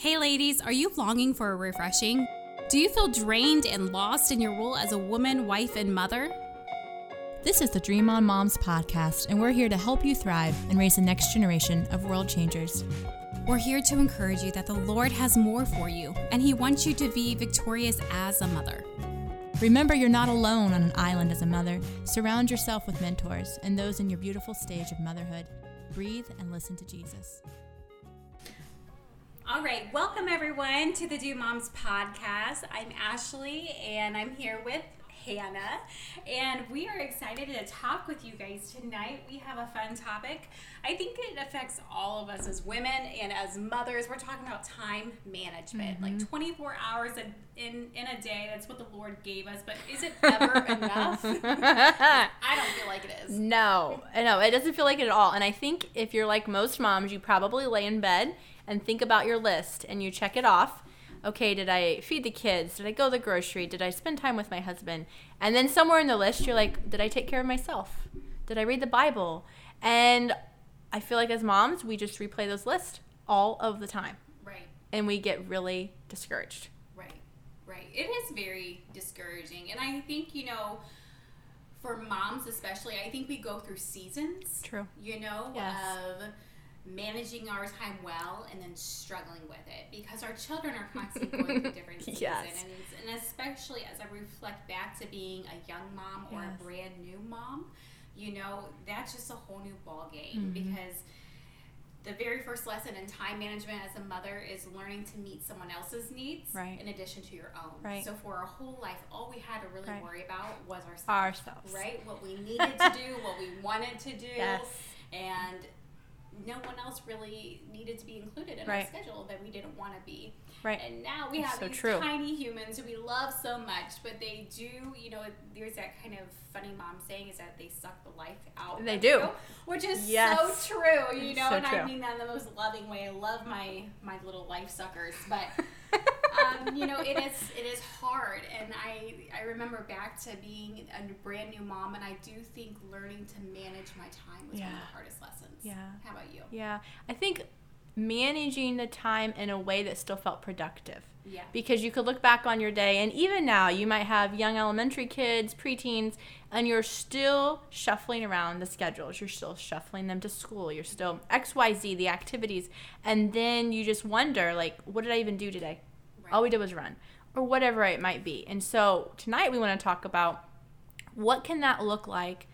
Hey, ladies, are you longing for a refreshing? Do you feel drained and lost in your role as a woman, wife, and mother? This is the Dream On Moms podcast, and we're here to help you thrive and raise the next generation of world changers. We're here to encourage you that the Lord has more for you, and He wants you to be victorious as a mother. Remember, you're not alone on an island as a mother. Surround yourself with mentors and those in your beautiful stage of motherhood. Breathe and listen to Jesus. All right, welcome everyone to the Do Moms podcast. I'm Ashley and I'm here with Hannah, and we are excited to talk with you guys tonight. We have a fun topic. I think it affects all of us as women and as mothers. We're talking about time management, mm-hmm. like 24 hours in in a day. That's what the Lord gave us, but is it ever enough? I don't feel like it is. No, no, it doesn't feel like it at all. And I think if you're like most moms, you probably lay in bed and think about your list and you check it off. Okay, did I feed the kids? Did I go to the grocery? Did I spend time with my husband? And then somewhere in the list, you're like, did I take care of myself? Did I read the Bible? And I feel like as moms, we just replay those lists all of the time. Right. And we get really discouraged. Right, right. It is very discouraging. And I think, you know, for moms especially, I think we go through seasons. True. You know, yes. of managing our time well and then struggling with it because our children are constantly going through different seasons yes. and, and, especially as i reflect back to being a young mom or yes. a brand new mom you know that's just a whole new ball game mm-hmm. because the very first lesson in time management as a mother is learning to meet someone else's needs right. in addition to your own. Right. So for our whole life, all we had to really right. worry about was ourselves. Ourselves. Right? What we needed to do, what we wanted to do. Yes. And no one else really needed to be included in right. our schedule that we didn't want to be. Right. And now we have so these true. tiny humans who we love so much, but they do, you know, there's that kind of funny mom saying is that they suck the life out. They do. You, which is yes. so true, you know, so and true. I mean that in the most loving way. I love my my little life suckers, but um, you know, it is it is hard, and I I remember back to being a brand new mom, and I do think learning to manage my time was yeah. one of the hardest lessons. Yeah. How about you? Yeah, I think managing the time in a way that still felt productive. Yeah. Because you could look back on your day, and even now, you might have young elementary kids, preteens, and you're still shuffling around the schedules. You're still shuffling them to school. You're still XYZ, the activities. And then you just wonder, like, what did I even do today? Right. All we did was run, or whatever it might be. And so tonight, we want to talk about what can that look like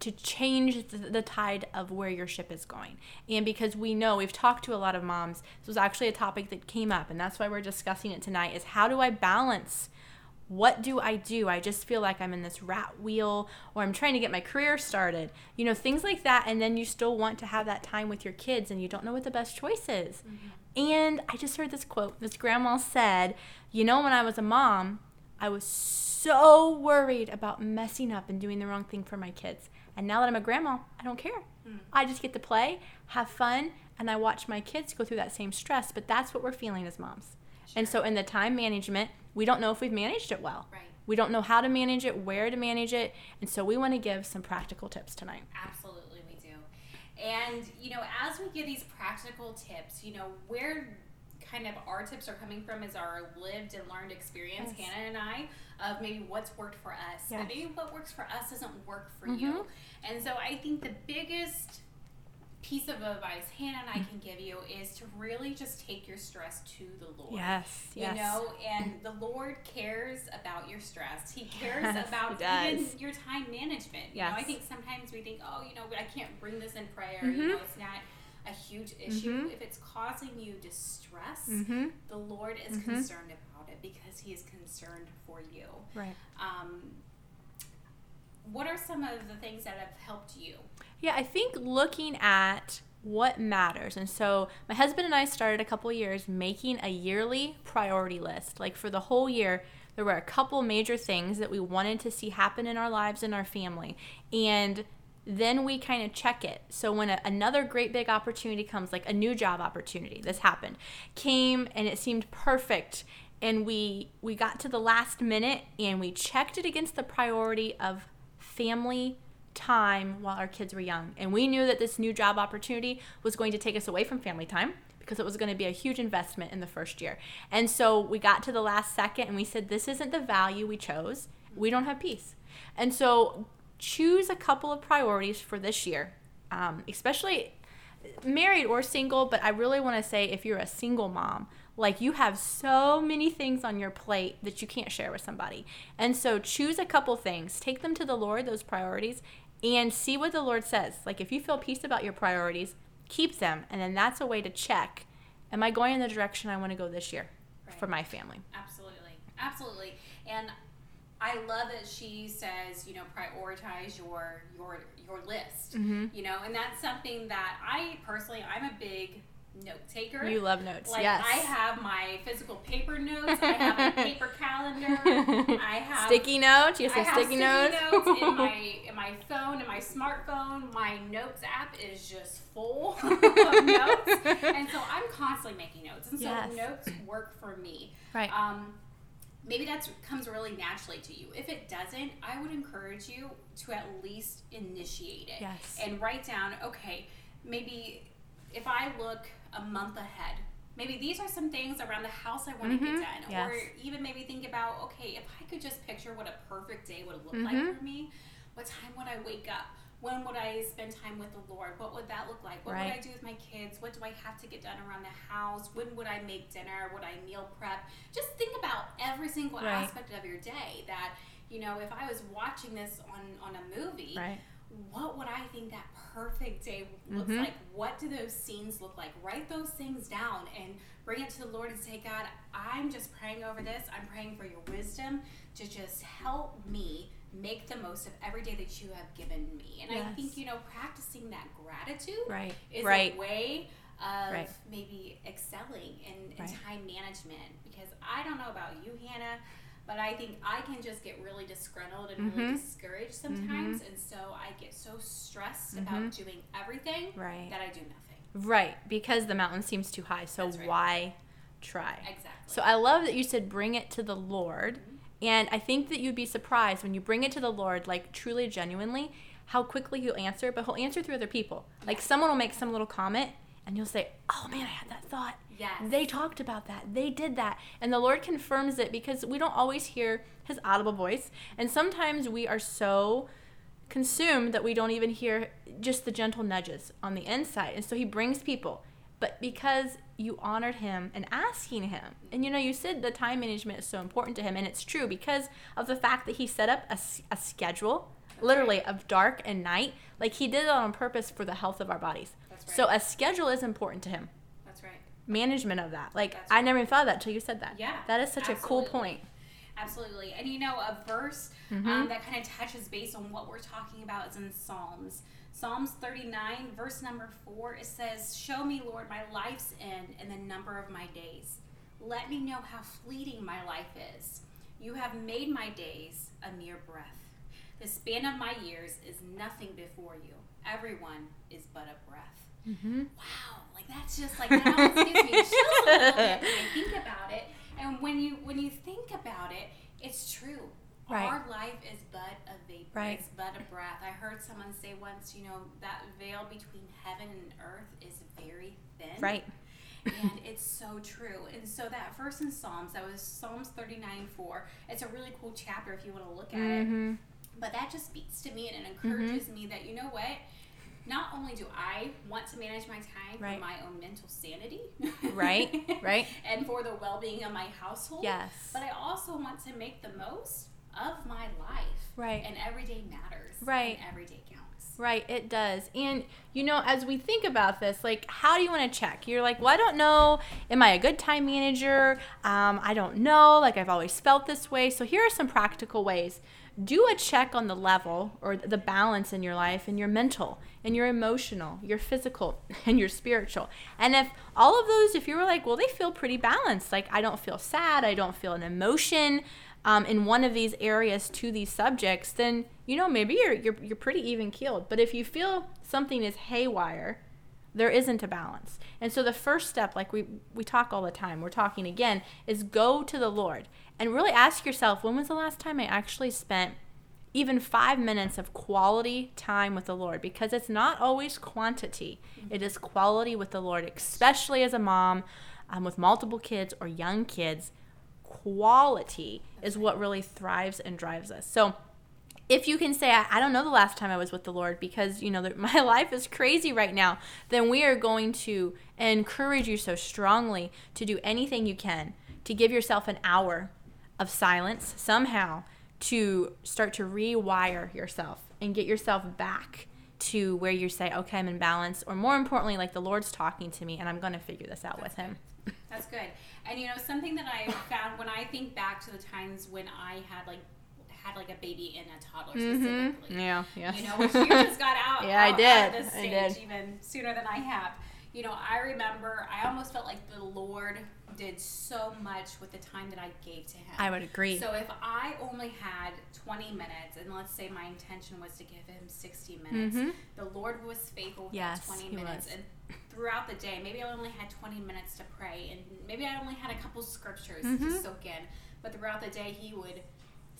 to change the, tide of where your ship is going. And because we know we've talked to a lot of moms, this was actually a topic that came up, and that's why we're discussing it tonight is how do I balance what do I do? I just feel like I'm in this rat wheel or I'm trying to get my career started. You know, things like that. And then you still want to have that time with your kids and you don't know what the best choice is. Mm-hmm. And I just heard this quote. This grandma said, You know, when I was a mom, I was so worried about messing up and doing the wrong thing for my kids. And now that I'm a grandma, I don't care. Mm. I just get to play, have fun, and I watch my kids go through that same stress. But that's what we're feeling as moms. Sure. And so in the time management, we don't know if we've managed it well. Right. We don't know how to manage it, where to manage it. And so we want to give some practical tips tonight. Absolutely. And, you know, as we give these practical tips, you know, where kind of our tips are coming from is our lived and learned experience, yes. Hannah and I, of maybe what's worked for us. Yes. maybe what works for us doesn't work for mm-hmm. you. And so I think the biggest piece of advice Hannah and I can give you is to really just take your stress to the Lord. Yes, you know, and the Lord cares about your stress. He cares yes, about he even your time management. You know, I think sometimes we think, oh, you know, I can't bring this in prayer. Mm-hmm. You know, it's not a huge issue. Mm-hmm. If it's causing you distress, mm-hmm. the Lord is mm-hmm. concerned about it because He is concerned for you. Right. Um, what are some of the things that have helped you? Yeah, I think looking at what matters. And so my husband and I started a couple years making a yearly priority list. Like for the whole year, there were a couple major things that we wanted to see happen in our lives and our family. And then we kind of check it. So when a, another great big opportunity comes, like a new job opportunity, this happened, came and it seemed perfect, and we we got to the last minute and we checked it against the priority of family time while our kids were young. And we knew that this new job opportunity was going to take us away from family time because it was going to be a huge investment in the first year. And so we got to the last second and we said, this isn't the value we chose. We don't have peace. And so choose a couple of priorities for this year, um, especially married or single. But I really want to say if you're a single mom, like you have so many things on your plate that you can't share with somebody. And so choose a couple things, take them to the Lord, those priorities, and see what the Lord says. Like if you feel peace about your priorities, keep them. And then that's a way to check am I going in the direction I want to go this year right. for my family? Absolutely. Absolutely. And I love that she says, you know, prioritize your your your list. Mm-hmm. You know, and that's something that I personally I'm a big note taker. You love notes, like, yes. I have my physical paper notes. I have a paper calendar. I have sticky notes. You have sticky, sticky notes. notes in my in my phone in my smartphone. My notes app is just full of notes, and so I'm constantly making notes. And so yes. notes work for me. Right. Um, maybe that comes really naturally to you. If it doesn't, I would encourage you to at least initiate it yes. and write down. Okay, maybe if I look a month ahead. Maybe these are some things around the house I want to mm-hmm. get done. Yes. Or even maybe think about, okay, if I could just picture what a perfect day would look mm-hmm. like for me, what time would I wake up? When would I spend time with the Lord? What would that look like? What right. would I do with my kids? What do I have to get done around the house? When would I make dinner? Would I meal prep? Just think about every single right. aspect of your day that, you know, if I was watching this on, on a movie, right what would I think that perfect day looks mm-hmm. like? What do those scenes look like? Write those things down and bring it to the Lord and say, God, I'm just praying over this. I'm praying for your wisdom to just help me make the most of every day that you have given me. And yes. I think, you know, practicing that gratitude right. is right. a way of right. maybe excelling in, in time management. Because I don't know about you, Hannah but I think I can just get really disgruntled and mm-hmm. really discouraged sometimes, mm-hmm. and so I get so stressed mm-hmm. about doing everything right. that I do nothing. Right, because the mountain seems too high. So right. why try? Exactly. So I love that you said bring it to the Lord, mm-hmm. and I think that you'd be surprised when you bring it to the Lord, like truly, genuinely, how quickly He'll answer. But He'll answer through other people. Like someone will make some little comment, and you'll say, "Oh man, I had that thought." Yes. They talked about that. They did that. And the Lord confirms it because we don't always hear his audible voice. And sometimes we are so consumed that we don't even hear just the gentle nudges on the inside. And so he brings people. But because you honored him and asking him, and you know, you said the time management is so important to him, and it's true because of the fact that he set up a, a schedule, literally, of dark and night. Like he did it on purpose for the health of our bodies. Right. So a schedule is important to him That's right. management of that. Like That's I never even thought of that until you said that. Yeah, that is such absolutely. a cool point. Absolutely, and you know a verse mm-hmm. um, that kind of touches based on what we're talking about is in Psalms. Psalms 39, verse number 4, it says, Show me, Lord, my life's end and the number of my days. Let me know how fleeting my life is. You have made my days a mere breath. The span of my years is nothing before you. Everyone is but a breath. Mm-hmm. Wow, like that's just like that almost gives me chills a little bit when I think about it. And when you when you think about it, it's true. Right. Our life is but a vapor. Right. It's but a breath. I heard someone say once, you know, that veil between heaven and earth is very thin. Right. and it's so true. And so that verse in Psalms, that was Psalms 39 4. It's a really cool chapter if you want to look at mm-hmm. it. But that just speaks to me and it encourages mm-hmm. me that, you know what? Not only do I want to manage my time right. for my own mental sanity, right, right, and for the well-being of my household, yes, but I also want to make the most of my life, right, and every day matters, right, and every day counts. Right, it does. And you know, as we think about this, like, how do you want to check? You're like, well, I don't know. Am I a good time manager? Um, I don't know. Like, I've always felt this way. So, here are some practical ways do a check on the level or the balance in your life and your mental and your emotional, your physical, and your spiritual. And if all of those, if you were like, well, they feel pretty balanced, like I don't feel sad, I don't feel an emotion um, in one of these areas to these subjects, then you know maybe you're you're you're pretty even keeled. But if you feel something is haywire, there isn't a balance. And so the first step, like we we talk all the time, we're talking again, is go to the Lord and really ask yourself, when was the last time I actually spent even five minutes of quality time with the Lord because it's not always quantity, it is quality with the Lord, especially as a mom um, with multiple kids or young kids. Quality is what really thrives and drives us. So, if you can say, I, I don't know the last time I was with the Lord because, you know, the, my life is crazy right now, then we are going to encourage you so strongly to do anything you can to give yourself an hour of silence somehow to start to rewire yourself and get yourself back to where you say, okay, I'm in balance, or more importantly, like the Lord's talking to me and I'm going to figure this out with Him. That's good. And you know, something that I found when I think back to the times when I had like had like a baby and a toddler specifically. Yeah, yeah. You know, which you just got out. Yeah, I did. Out this I stage did. even sooner than I have. You know, I remember I almost felt like the Lord did so much with the time that I gave to Him. I would agree. So if I only had 20 minutes, and let's say my intention was to give him 60 minutes, Mhm. the Lord was faithful with Yes, that 20 he minutes. was. And throughout the day, maybe I only had 20 minutes to pray, and maybe I only had a couple scriptures Mhm. to soak in. But throughout the day, he would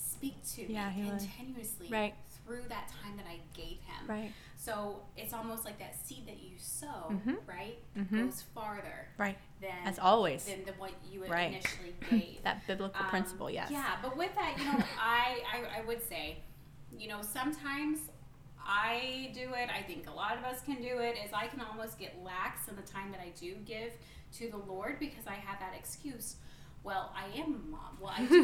speak to Yeah, me continuously Right. through that time that I gave him. right, So it's almost like that seed that you sow, Mhm. right, Mhm. goes farther right. than As always. than the what you Right. initially gave. that biblical Um, principle, yes. Yeah, but with that, you know, I, I I would say, you know, sometimes I do it. I think a lot of us can do it. Is I can almost get lax in the time that I do give to the Lord because I have that excuse. Well, I am a mom. Well, I do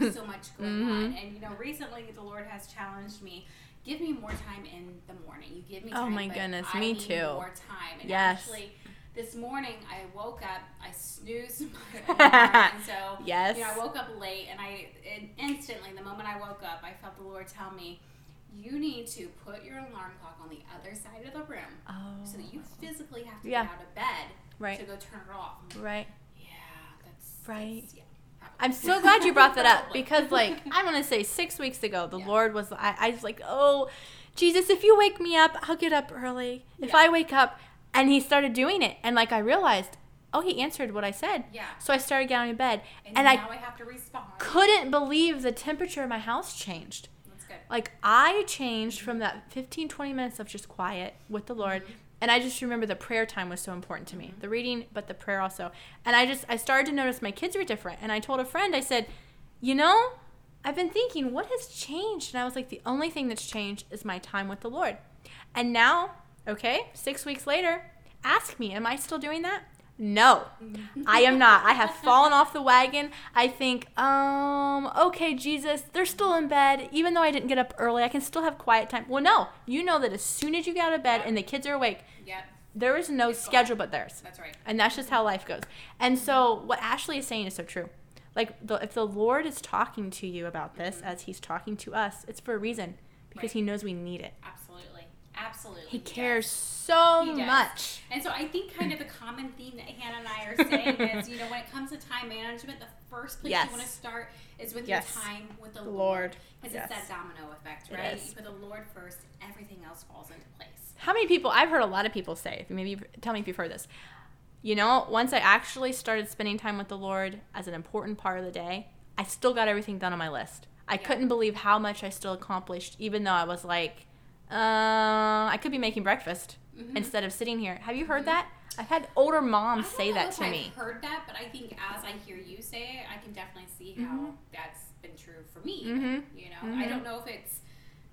have so much going Mm-hmm. on, and you know, recently the Lord has challenged me. Give me more time in the morning. You give me time. Oh my goodness, I me too. More time. And Yes. Actually, this morning I woke up. I snoozed my alarm, and so Yes. you know, I woke up late, and I and instantly, the moment I woke up, I felt the Lord tell me, "You need to put your alarm clock on the other side of the room, Oh, so that you physically have to Yeah. get out of bed Right. to go turn it off." Right. Right. yeah. I'm so glad you brought that up because, like, I want to say six weeks ago, the Yeah. Lord was, I, I was like, oh, Jesus, if you wake me up, I'll get up early. If Yeah. I wake up, and He started doing it, and like I realized, oh, He answered what I said. Yeah. So I started getting out of bed, and, and, now I I, have to respond. couldn't believe the temperature of my house changed. That's good. Like I changed from that 15, 20 minutes of just quiet with the Lord. Mm-hmm. And I just remember the prayer time was so important to me. The reading, but the prayer also. And I just I started to notice my kids were different. And I told a friend, I said, "You know, I've been thinking what has changed?" And I was like, "The only thing that's changed is my time with the Lord." And now, okay, 6 weeks later, ask me, am I still doing that? No, I am not. I have fallen off the wagon. I think, um, okay, Jesus, they're still in bed. Even though I didn't get up early, I can still have quiet time. Well, no, you know that as soon as you get out of bed Yeah. and the kids are awake, Yep, there is no It's gone. schedule but theirs. that's right. And that's just how life goes. And so, what Ashley is saying is so true. Like, the, if the Lord is talking to you about this as He's talking to us, it's for a reason because Right. He knows we need it. Absolutely, absolutely. He cares so He much. And so I think kind of the common theme that Hannah and I are saying is, you know, when it comes to time management, the first place Yes. you want to start is with Yes. your time with the Lord. Because Yes. it's that domino effect, right? You put the Lord first, everything else falls into place. How many people? I've heard a lot of people say. If maybe tell me if you've heard this. You know, once I actually started spending time with the Lord as an important part of the day, I still got everything done on my list. I Yeah. couldn't believe how much I still accomplished, even though I was like, uh, I could be making breakfast Mhm. instead of sitting here. Have you heard that? I've had older moms say that to I've me. heard that, but I think as I hear you say it, I can definitely see how Mhm. that's been true for me. Mhm. You know, I don't know if it's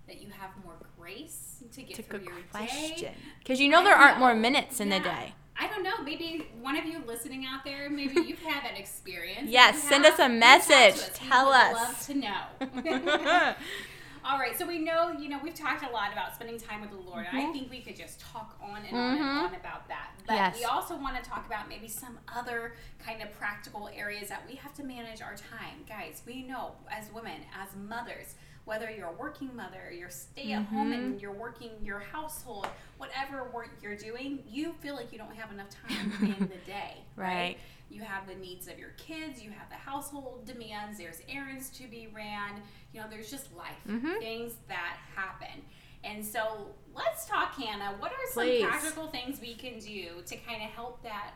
that you have more grace to get a through your day. question. Because you know I there aren't more minutes in the day. I don't know. Maybe one of you listening out there, maybe you've had that experience. Yes, send us a reach out to message. us. Tell would us. Love to know. All right, so we know, you know, we've talked a lot about spending time with the Lord. and I think we could just talk on and on and Mhm. on about that. But Yes. we also want to talk about maybe some other kind of practical areas that we have to manage our time. Guys, we know as women, as mothers, whether you're a working mother, you're stay at home and you're working your household, whatever work you're doing, you feel like you don't have enough time in the day. Right. You have the needs of your kids, you have the household demands, there's errands to be ran, you know, there's just life, Mhm. things that happen. And so let's talk, Hannah. What are some Please. practical things we can do to kind of help that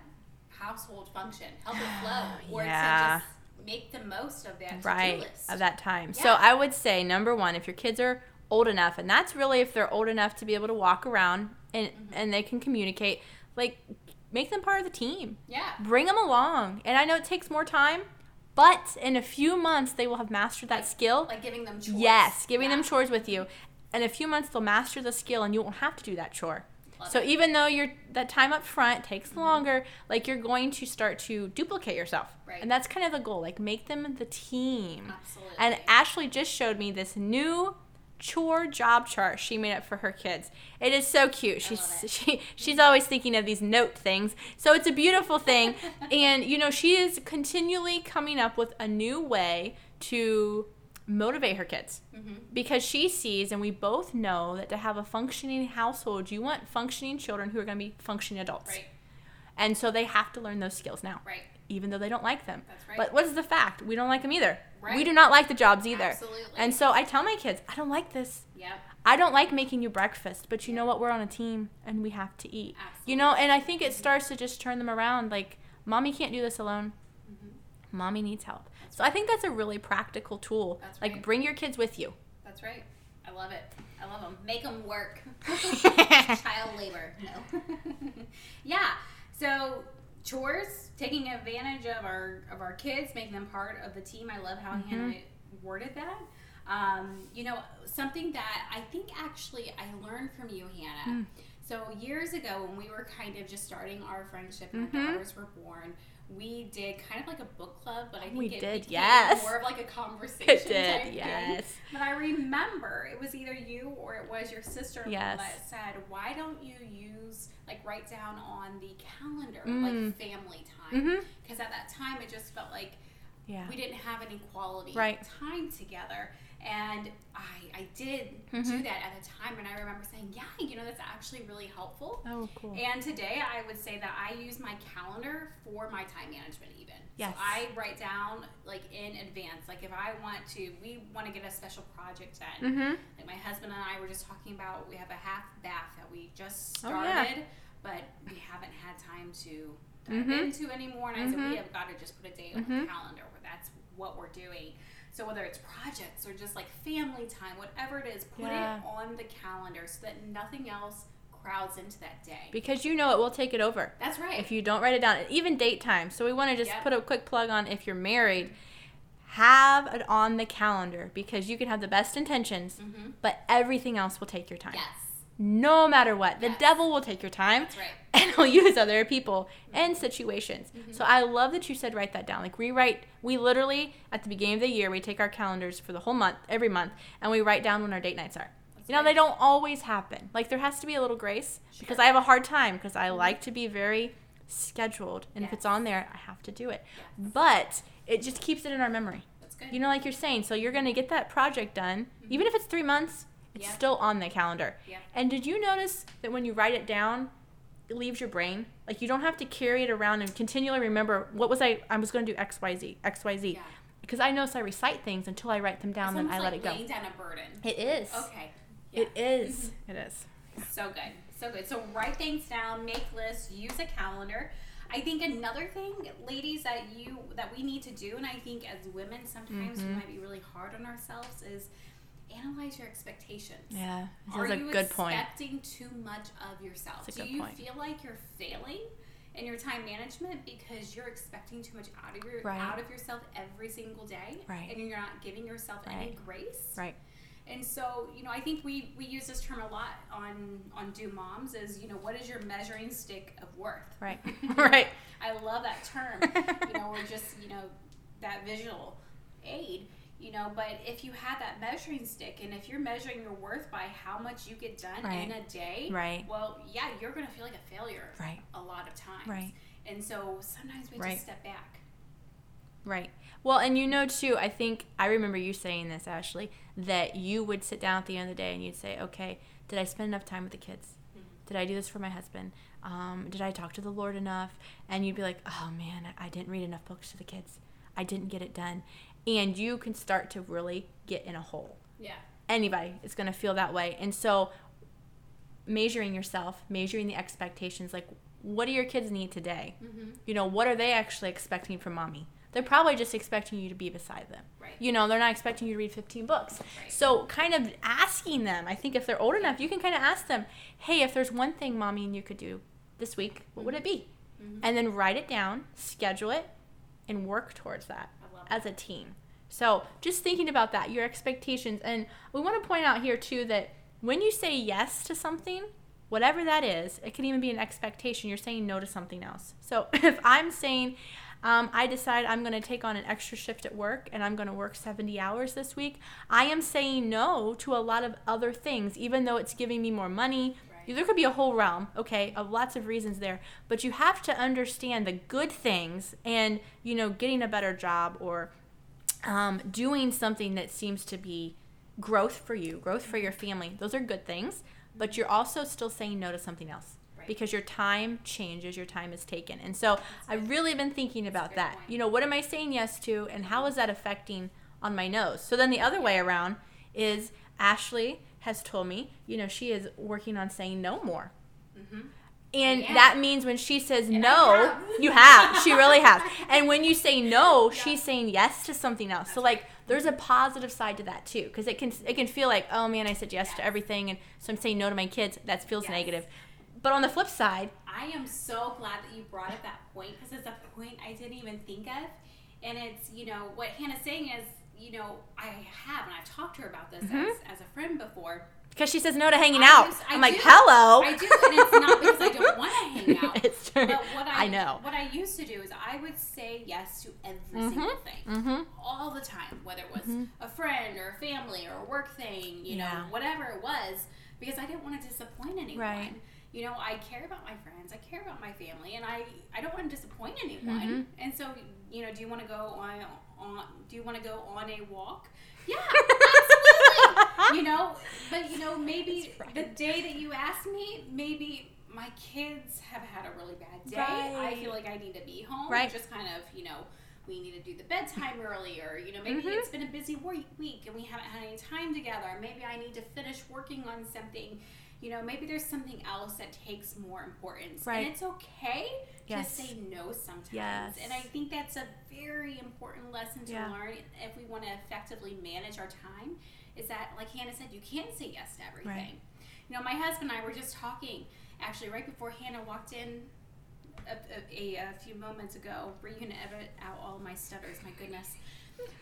household function, help it flow, or Yeah. to just make the most of that right list. of that time. So I would say number one, if your kids are old enough, and that's really if they're old enough to be able to walk around and Mm-hmm. and they can communicate, like make them part of the team. Yeah. Bring them along. And I know it takes more time, but in a few months they will have mastered that skill. Like giving them chores. Yes, giving them chores with you. In a few months they'll master the skill and you won't have to do that chore. Love so it. even though you're that time up front takes mm-hmm. longer, like you're going to start to duplicate yourself. Right. And that's kind of the goal. Like make them the team. Absolutely. And Ashley just showed me this new chore job chart she made up for her kids. It is so cute. She's she she's always thinking of these note things. So it's a beautiful thing. and you know, she is continually coming up with a new way to motivate her kids. Mm-hmm. Because she sees and we both know that to have a functioning household, you want functioning children who are going to be functioning adults. Right. And so they have to learn those skills now. Right. Even though they don't like them. That's right. But what is the fact? We don't like them either. right. We do not like the jobs either. Absolutely. And so I tell my kids, I don't like this. Yep. I don't like making you breakfast, but you know what? We're on a team and we have to eat. Absolutely. You know, and I think it starts to just turn them around like, mommy can't do this alone. mm-hmm. Mommy needs help. So I think that's a really practical tool. That's like, right. bring your kids with you. That's right. I love it. I love them. Make them work. Child labor. No. yeah. So chores, taking advantage of our of our kids, making them part of the team. I love how Mm-hmm. Hannah worded that. Um, you know, something that I think actually I learned from you, Hannah. Mm. So years ago, when we were kind of just starting our friendship and Mhm. our daughters were born, we did kind of like a book club, but I think We it did, yes. more of like a conversation. It type did, thing. yes. But I remember it was either you or it was your sister Yes. that said, "Why don't you use like write down on the calendar Mm. like family time?" Because at that time it just felt like Yeah. we didn't have any quality Right. time together. And I, I did do Mhm. that at the time, and I remember saying, "Yeah, you know, that's actually really helpful." Oh, cool. And today, I would say that I use my calendar for my time management. Even Yes. so, I write down like in advance. Like if I want to, we want to get a special project done. Mm-hmm. Like my husband and I were just talking about, we have a half bath that we just Oh, started, yeah. but we haven't had time to dive Mhm. into anymore. And I said we have got to just put a date on the Mhm. calendar where that's what we're doing. So whether it's projects or just like family time, whatever it is, put Yeah. it on the calendar so that nothing else crowds into that day. Because you know it will take it over. That's right. if you don't write it down even date time so we want to just Yep. put a quick plug on if you're married have it on the calendar because you can have the best intentions Mhm. but everything else will take your time Yes. no matter what the Yes. devil will take your time That's right. and he'll use other people and situations. Mm-hmm. So i love that you said write that down. Like rewrite we literally at the beginning of the year we take our calendars for the whole month every month and we write down when our date nights are. You know right. they don't always happen. Like there has to be a little grace because i have a hard time because i mm-hmm. like to be very scheduled and if it's on there i have to do it. Yes. but it just keeps it in our memory. That's good. you know like you're saying so you're going to get that project done mm-hmm. even if it's three months it's Yeah. still on the calendar. Yeah. and did you notice that when you write it down leaves your brain like you don't have to carry it around and continually remember what was i i was going to do xyz xyz Yeah. because i notice i recite things until i write them down then i let like it go laying down a burden. it is Okay. Yeah. it is. it is So good. So good. So write things down, make lists, use a calendar. I think another thing, ladies, that you that we need to do, and I think as women sometimes Mm-hmm. we might be really hard on ourselves, is analyze your expectations. yeah this Are a you good point expecting too much of yourself? That's a Do you point. feel like you're failing in your time management because you're expecting too much out of your Right. out of yourself every single day, Right. and you're not giving yourself any grace? right And so, you know, I think we, we use this term a lot on on Do Moms is, you know, what is your measuring stick of worth? right right I love that term. you know, or just, you know, that visual aid, you know, but if you have that measuring stick and if you're measuring your worth by how much you get done Right. in a day, Right. well, yeah, you're going to feel like a failure Right. a lot of times. Right. And so sometimes we Right. just step back. Right. Well, and you know too, I think I remember you saying this, Ashley, that you would sit down at the end of the day and you'd say, "Okay, did I spend enough time with the kids? Did I do this for my husband? Um, did I talk to the Lord enough?" And you'd be like, "Oh man, I didn't read enough books to the kids. I didn't get it done." And you can start to really get in a hole. Yeah. Anybody is going to feel that way. And so measuring yourself, measuring the expectations like what do your kids need today? Mm-hmm. You know, what are they actually expecting from mommy? They're probably just expecting you to be beside them. Right. You know, they're not expecting you to read 15 books. Right. So, kind of asking them, I think if they're old enough, you can kind of ask them, hey, if there's one thing mommy and you could do this week, what would it be? Mhm. And then write it down, schedule it, and work towards that as a team. So, just thinking about that, your expectations. And we want to point out here, too, that when you say yes to something, whatever that is, it can even be an expectation. You're saying no to something else. So, if I'm saying, um, I decide I'm going to take on an extra shift at work and I'm going to work 70 hours this week, I am saying no to a lot of other things, even though it's giving me more money. There could be a whole realm, okay, of lots of reasons there, but you have to understand the good things and, you know, getting a better job or um, doing something that seems to be growth for you, growth for your family. Those are good things, but you're also still saying no to something else because your time changes, your time is taken. And so I've really been thinking about that. point. You know, what am I saying yes to and how is that affecting on my nose? So then the other way around is Ashley has told me, you know, she is working on saying no more. Mhm. And am. that means when she says And no, have. you have. She really has. And when you say no, she's saying yes to something else. so like there's a positive side to that too cuz it can it can feel like, "Oh man, I said yes, to everything and so I'm saying no to my kids." That feels Yes. negative. But on the flip side, I am so glad that you brought up that point because it's a point I didn't even think of. And it's, you know, what Hannah's saying is, you know, I have, and I've talked to her about this Mhm. as, as a friend before. because she says no to hanging I out. I I'm like, do. "Hello." I do, and it's not because I don't want to hang out. it's true. But what I, I know. What I used to do is I would say yes to every Mhm. single thing. Mhm. all the time, whether it was Mhm. a friend or a family or a work thing, you Yeah. know, whatever it was, because I didn't want to disappoint anyone. Right. You know, I care about my friends, I care about my family, and I I don't want to disappoint anyone. Mhm. And so, you know, do you want to go on on do you want to go on a walk? Yeah, absolutely. you know, but you know, maybe right. the day that you ask me, maybe my kids have had a really bad day. I feel like I need to be home. Right. Just kind of, you know, we need to do the bedtime earlier. you know, maybe Mhm. it's been a busy week and we haven't had any time together. Maybe I need to finish working on something. You know, maybe there's something else that takes more importance, Right. and it's okay Yes. to say no sometimes. Yes. And I think that's a very important lesson to Yeah. learn if we want to effectively manage our time. Is that, like Hannah said, you can't say yes to everything. Right. You know, my husband and I were just talking actually right before Hannah walked in a, a, a, a few moments ago. We're going to edit out all my stutters, my goodness.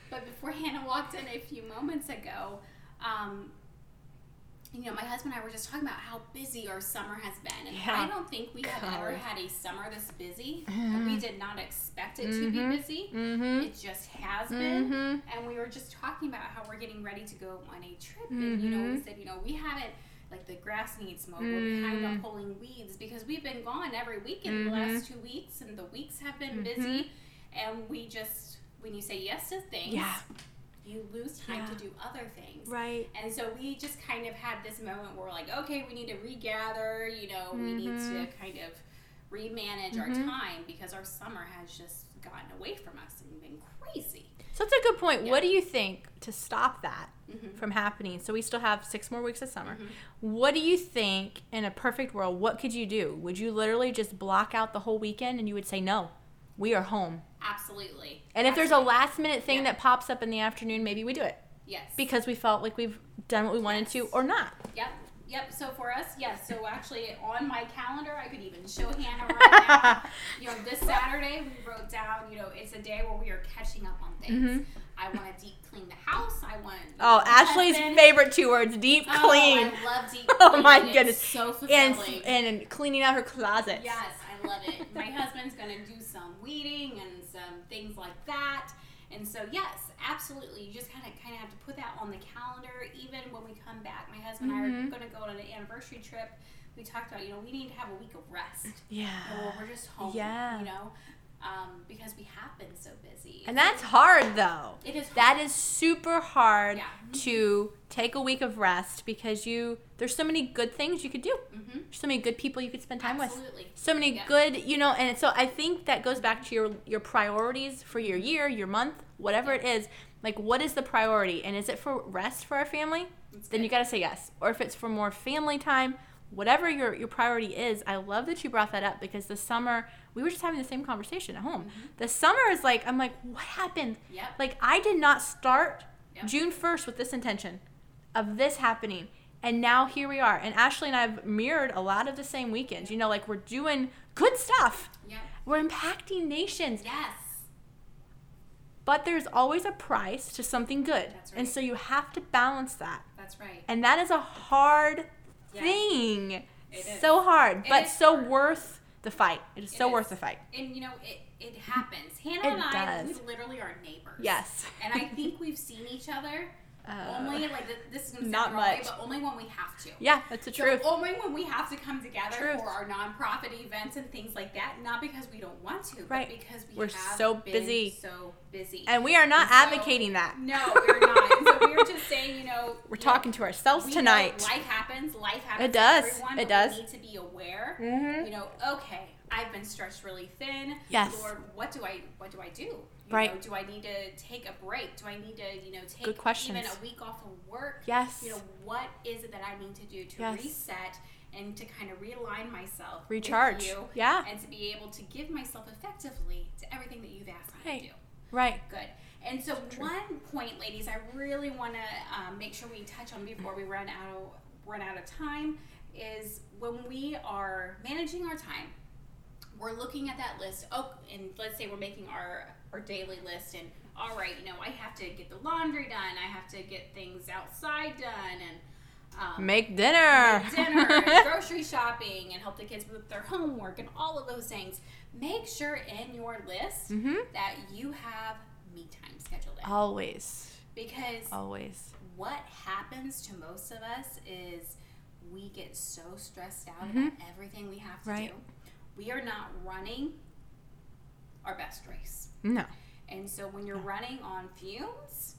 But before Hannah walked in a few moments ago, um, you know, my husband and I were just talking about how busy our summer has been. And Yeah. I don't think we have ever had a summer this busy. And we did not expect it to Mhm. be busy. Mhm. It just has been. Mhm. And we were just talking about how we're getting ready to go on a trip. And, you know, we Mhm. said, you know, we haven't, like, the grass needs mowed. We're behind on Mhm. pulling weeds because we've been gone every weekend the Mhm. last two weeks, and the weeks have been busy. And we just, when you say yes to things, Yeah. You lose time Yeah. to do other things. Right. And so we just kind of had this moment where we're like, okay, we need to regather, you know, we need to Mhm. kind of remanage our Mhm. time because our summer has just gotten away from us and been crazy. So that's a good point. Yeah. What do you think to stop that Mhm. from happening? So we still have six more weeks of summer. Mhm. What do you think in a perfect world? What could you do? Would you literally just block out the whole weekend and you would say no? We are home. Absolutely. And if there's a last minute thing Yeah. that pops up in the afternoon, maybe we do it Yes. because we felt like we've done what we wanted to or not. Yep. Yep. So for us, yes. So actually, on my calendar, I could even show Hannah right now. you know, this Saturday we wrote down. You know, it's a day where we are catching up on things. Mhm. I want to deep clean the house. I want. Oh, Ashley's husband- favorite two words: deep Oh, clean. I love deep Oh cleaning. my It's goodness. so and fulfilling. and cleaning out her closet. Yes, love it. My husband's gonna do some weeding and some things like that. And so yes, absolutely. You just kind of kind of have to put that on the calendar. Even when we come back, my husband and I are mm-hmm. going to go on an anniversary trip. We talked about you know we need to have a week of rest. Yeah. We're just home. Yeah. You know, um, because we have been so busy. And that's hard though. it is That hard. is super hard Yeah. to take a week of rest because you there's so many good things you could do. Mhm. So many good people you could spend time with. So many Yeah. good, you know, and so I think that goes back to your your priorities for your year, your month, whatever it is. Like what is the priority? And is it for rest for our family? That's Then good. you got to say yes. Or if it's for more family time, whatever your, your priority is, I love that you brought that up because the summer, we were just having the same conversation at home. Mm-hmm. The summer is like, I'm like, what happened? Yep. Like, I did not start Yep. June 1st with this intention of this happening. And now here we are. And Ashley and I have mirrored a lot of the same weekends. You know, like we're doing good stuff. Yep. We're impacting nations. Yes. But there's always a price to something good. That's And so you have to balance that. That's right. And that is a hard Yeah. thing. It is. So hard, It but so hard. worth the fight. It is It so is. worth the fight. And you know, it, it happens. Hannah It and I, does. we literally are neighbors. Yes. And I think we've seen each other Uh, only like this is gonna not way, much. but only when we have to. Yeah, that's the So truth. only when we have to come together Truth. for our nonprofit events and things like that, not because we don't want to, Right. but because we We're have so busy. so busy. And we are not And so- advocating that. No, we're not. And so we were just saying, you know, We're talking know, to ourselves tonight. Life happens. Life happens. It does. To everyone, It does. We need to be aware. Mhm. You know, okay, I've been stretched really thin. Yes. Lord, what do I what do I do? You Right. Know, do I need to take a break? Do I need to you know take Good questions. even a week off of work? Yes. You know, what is it that I need to do to Yes. reset and to kind of realign myself, Recharge. you, Yeah. and to be able to give myself effectively to everything that you've asked me to do. Right. Good. And so, one point, ladies, I really want to um, make sure we touch on before we run out of, run out of time is when we are managing our time. We're looking at that list. Oh, and let's say we're making our our daily list, and all right, you know, I have to get the laundry done. I have to get things outside done, and um, Make dinner. make dinner, and grocery shopping, and help the kids with their homework, and all of those things. Make sure in your list Mhm. that you have me time scheduled in. Always. Because Always. what happens to most of us is we get so stressed out Mhm. about everything we have to Right. do. We are not running our best race. No. And so when you're running on fumes,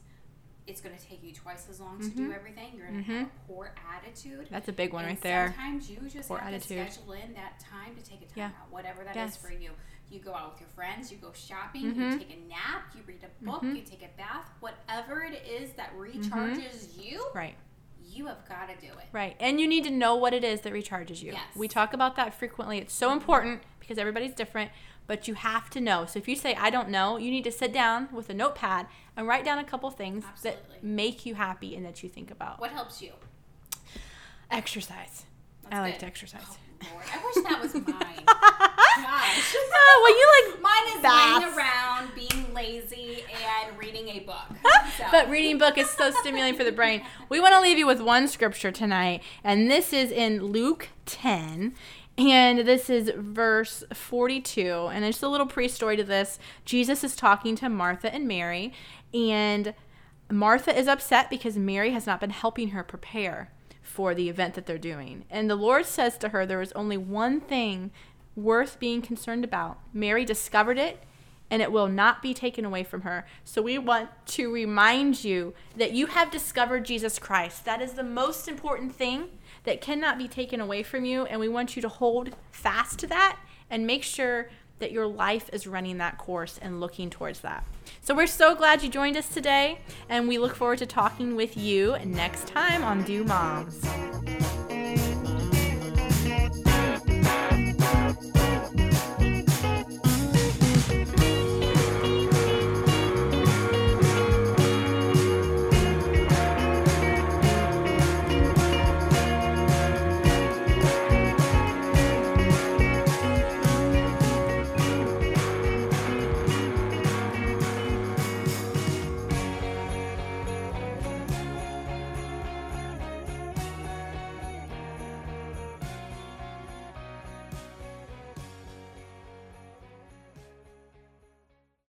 it's going to take you twice as long to do Mhm. everything. You're going to Mhm. have a poor attitude. That's a big one and right there. Sometimes you just Poor have attitude. to schedule in that time to take a time Yeah. out, whatever that is Yes. for you. You go out with your friends, you go shopping, you Mhm. take a nap, you read a book, Mhm. you take a bath, whatever it is that recharges you, Right. you have got to do it. Right. And you need to know what it is that recharges you. Yes. We talk about that frequently. It's so important because everybody's different, but you have to know. So if you say, I don't know, you need to sit down with a notepad and write down a couple things Absolutely. that make you happy and that you think about. What helps you? Exercise. That's I like to exercise. Oh, Lord, I wish that was mine. Gosh. No, well, you like Mine is baths. laying around, being lazy, and reading a book. So. But reading book is so stimulating for the brain. We want to leave you with one scripture tonight, and this is in Luke 10. And this is verse 42. And it's a little pre story to this. Jesus is talking to Martha and Mary, and Martha is upset because Mary has not been helping her prepare for the event that they're doing. And the Lord says to her, There is only one thing worth being concerned about. Mary discovered it and it will not be taken away from her. So we want to remind you that you have discovered Jesus Christ. That is the most important thing that cannot be taken away from you. And we want you to hold fast to that and make sure that your life is running that course and looking towards that. So we're so glad you joined us today, and we look forward to talking with you next time on Do Moms.